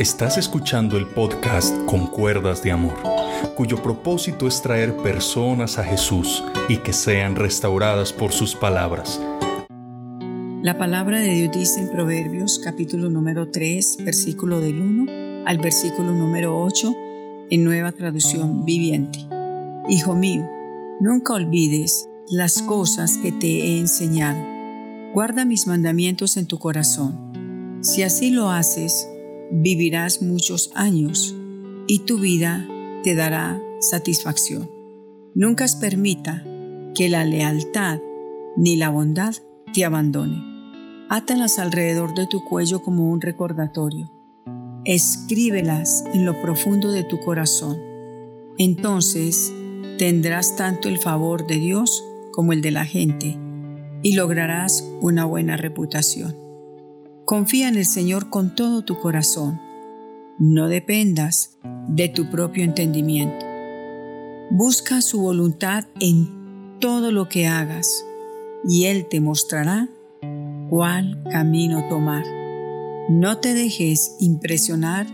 Estás escuchando el podcast Con Cuerdas de Amor, cuyo propósito es traer personas a Jesús y que sean restauradas por sus palabras. La palabra de Dios dice en Proverbios capítulo número 3, versículo del 1 al versículo número 8 en nueva traducción viviente. Hijo mío, nunca olvides las cosas que te he enseñado. Guarda mis mandamientos en tu corazón. Si así lo haces, vivirás muchos años y tu vida te dará satisfacción. Nunca permita que la lealtad ni la bondad te abandone. Átalas alrededor de tu cuello como un recordatorio. Escríbelas en lo profundo de tu corazón. Entonces tendrás tanto el favor de Dios como el de la gente y lograrás una buena reputación. Confía en el Señor con todo tu corazón. No dependas de tu propio entendimiento. Busca su voluntad en todo lo que hagas y Él te mostrará cuál camino tomar. No te dejes impresionar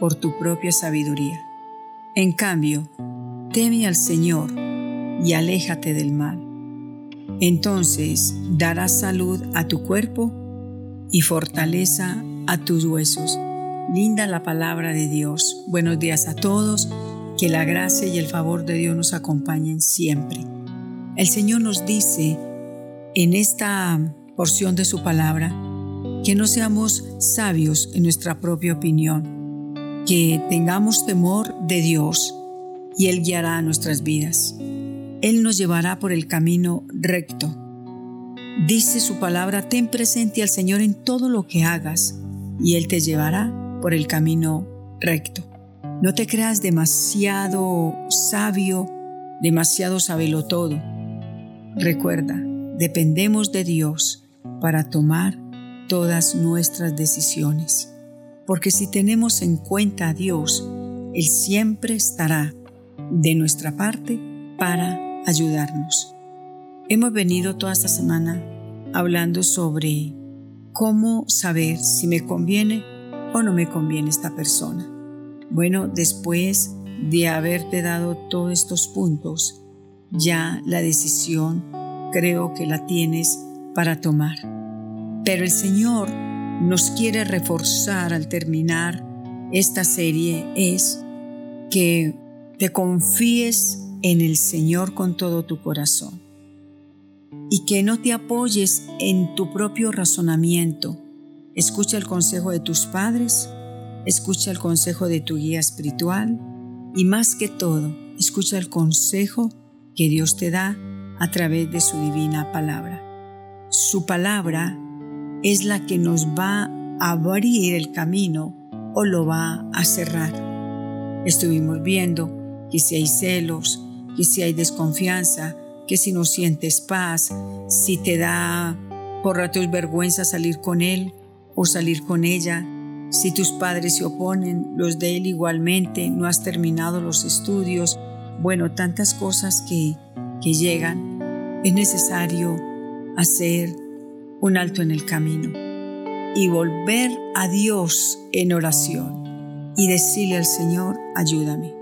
por tu propia sabiduría. En cambio, teme al Señor y aléjate del mal. Entonces darás salud a tu cuerpo y fortaleza a tus huesos. Linda la palabra de Dios. Buenos días a todos. Que la gracia y el favor de Dios nos acompañen siempre. El Señor nos dice en esta porción de su palabra que no seamos sabios en nuestra propia opinión, que tengamos temor de Dios y Él guiará nuestras vidas. Él nos llevará por el camino recto Dice su palabra, ten presente al Señor en todo lo que hagas y Él te llevará por el camino recto. No te creas demasiado sabio, demasiado sabelo todo. Recuerda, dependemos de Dios para tomar todas nuestras decisiones. Porque si tenemos en cuenta a Dios, Él siempre estará de nuestra parte para ayudarnos. Hemos venido toda esta semana hablando sobre cómo saber si me conviene o no me conviene esta persona. Bueno, después de haberte dado todos estos puntos, ya la decisión creo que la tienes para tomar. Pero el Señor nos quiere reforzar al terminar esta serie es que te confíes en el Señor con todo tu corazón y que no te apoyes en tu propio razonamiento. Escucha el consejo de tus padres, escucha el consejo de tu guía espiritual y más que todo, escucha el consejo que Dios te da a través de su divina palabra. Su palabra es la que nos va a abrir el camino o lo va a cerrar. Estuvimos viendo que si hay celos, que si hay desconfianza, que si no sientes paz, si te da por ratos vergüenza salir con él o salir con ella, si tus padres se oponen, los de él igualmente, no has terminado los estudios, bueno, tantas cosas que, que llegan, es necesario hacer un alto en el camino y volver a Dios en oración y decirle al Señor, ayúdame.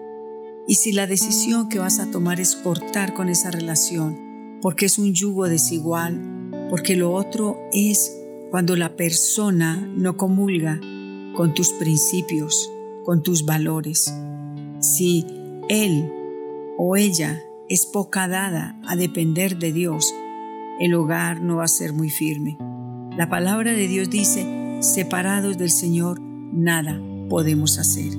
Y si la decisión que vas a tomar es cortar con esa relación, porque es un yugo desigual, porque lo otro es cuando la persona no comulga con tus principios, con tus valores. Si él o ella es poca dada a depender de Dios, el hogar no va a ser muy firme. La palabra de Dios dice, separados del Señor, nada podemos hacer.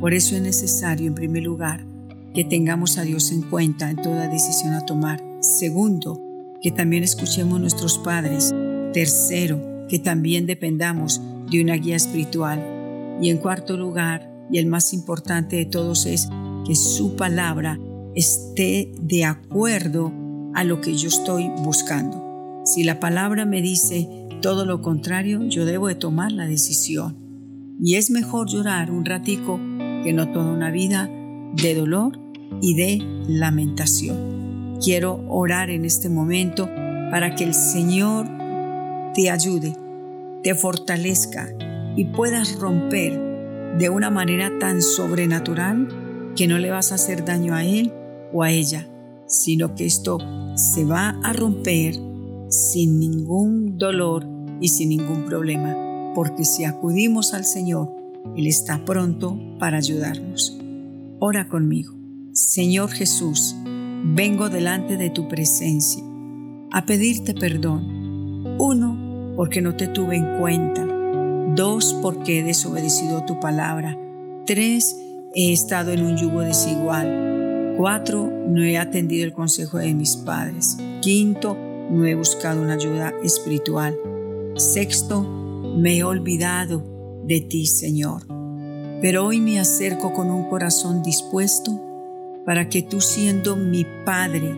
Por eso es necesario, en primer lugar, que tengamos a Dios en cuenta en toda decisión a tomar. Segundo, que también escuchemos nuestros padres. Tercero, que también dependamos de una guía espiritual. Y en cuarto lugar, y el más importante de todos es que su palabra esté de acuerdo a lo que yo estoy buscando. Si la palabra me dice todo lo contrario, yo debo de tomar la decisión. Y es mejor llorar un ratico que no toda una vida de dolor y de lamentación. Quiero orar en este momento para que el Señor te ayude, te fortalezca y puedas romper de una manera tan sobrenatural que no le vas a hacer daño a él o a ella, sino que esto se va a romper sin ningún dolor y sin ningún problema, porque si acudimos al Señor, Él está pronto para ayudarnos. Ora conmigo. Señor Jesús, vengo delante de tu presencia a pedirte perdón. Uno, porque no te tuve en cuenta. Dos, porque he desobedecido tu palabra. Tres, he estado en un yugo desigual. Cuatro, no he atendido el consejo de mis padres. Quinto, no he buscado una ayuda espiritual. Sexto, me he olvidado de ti, Señor. Pero hoy me acerco con un corazón dispuesto para que tú siendo mi Padre,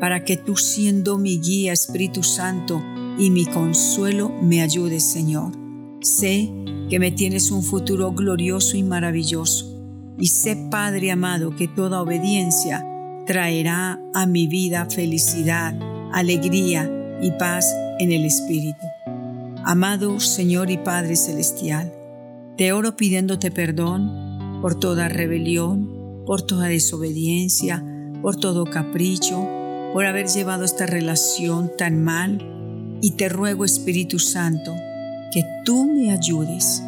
para que tú siendo mi guía, Espíritu Santo, y mi consuelo, me ayudes, Señor. Sé que me tienes un futuro glorioso y maravilloso. Y sé, Padre amado, que toda obediencia traerá a mi vida felicidad, alegría y paz en el Espíritu. Amado Señor y Padre Celestial, te oro pidiéndote perdón por toda rebelión, por toda desobediencia, por todo capricho, por haber llevado esta relación tan mal y te ruego Espíritu Santo que tú me ayudes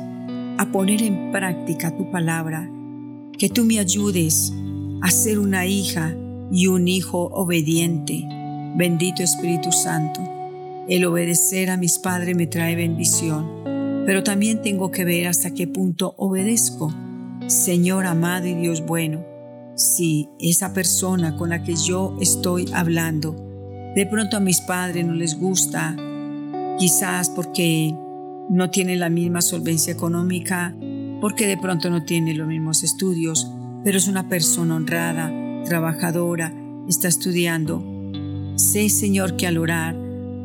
a poner en práctica tu palabra, que tú me ayudes a ser una hija y un hijo obediente. Bendito Espíritu Santo, el obedecer a mis padres me trae bendición, pero también tengo que ver hasta qué punto obedezco. Señor amado y Dios bueno, si esa persona con la que yo estoy hablando, de pronto a mis padres no les gusta, quizás porque no tiene la misma solvencia económica, porque de pronto no tiene los mismos estudios, pero es una persona honrada, trabajadora, está estudiando. Sé, Señor, que al orar,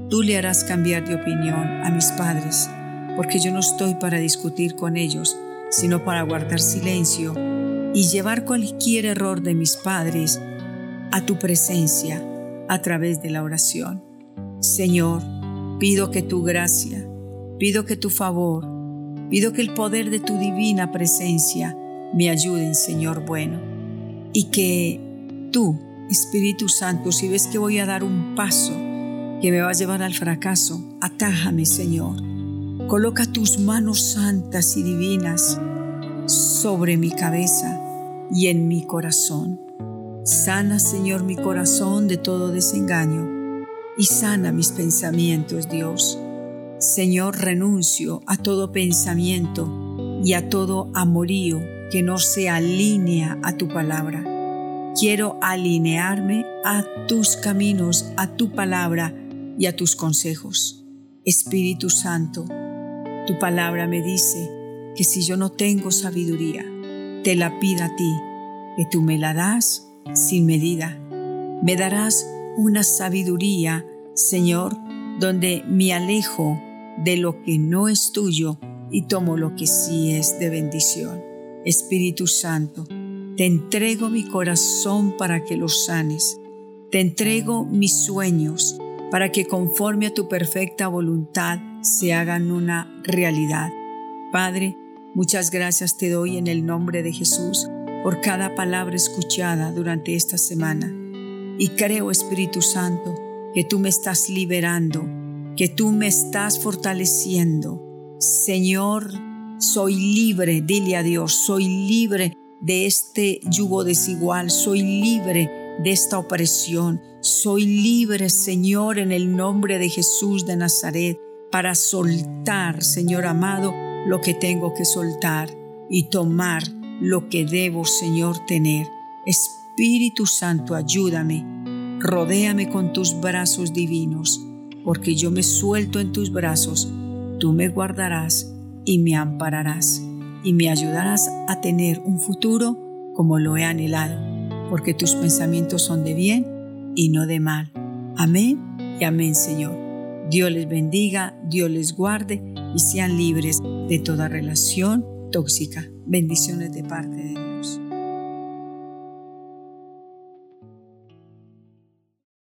tú le harás cambiar de opinión a mis padres, porque yo no estoy para discutir con ellos, sino para guardar silencio y llevar cualquier error de mis padres a tu presencia a través de la oración. Señor, pido que tu gracia, pido que tu favor, pido que el poder de tu divina presencia me ayuden, Señor bueno, y que tú, Espíritu Santo, si ves que voy a dar un paso que me va a llevar al fracaso, atájame, Señor. Coloca tus manos santas y divinas sobre mi cabeza y en mi corazón. Sana, Señor, mi corazón de todo desengaño y sana mis pensamientos, Dios. Señor, renuncio a todo pensamiento y a todo amorío que no se alinea a tu palabra. Quiero alinearme a tus caminos, a tu palabra y a tus consejos. Espíritu Santo, tu palabra me dice que si yo no tengo sabiduría, te la pido a ti, que tú me la das sin medida. Me darás una sabiduría, Señor, donde me alejo de lo que no es tuyo y tomo lo que sí es de bendición. Espíritu Santo, te entrego mi corazón para que lo sanes. Te entrego mis sueños para que conforme a tu perfecta voluntad se hagan una realidad. Padre, Muchas gracias te doy en el nombre de Jesús por cada palabra escuchada durante esta semana. Y creo, Espíritu Santo, que tú me estás liberando, que tú me estás fortaleciendo. Señor, soy libre, dile a Dios, soy libre de este yugo desigual, soy libre de esta opresión, soy libre, Señor, en el nombre de Jesús de Nazaret, para soltar, Señor amado, lo que tengo que soltar y tomar lo que debo, Señor, tener. Espíritu Santo, ayúdame, rodéame con tus brazos divinos, porque yo me suelto en tus brazos, tú me guardarás y me ampararás y me ayudarás a tener un futuro como lo he anhelado, porque tus pensamientos son de bien y no de mal. Amén y amén, Señor. Dios les bendiga, Dios les guarde y sean libres de toda relación tóxica. Bendiciones de parte de Dios.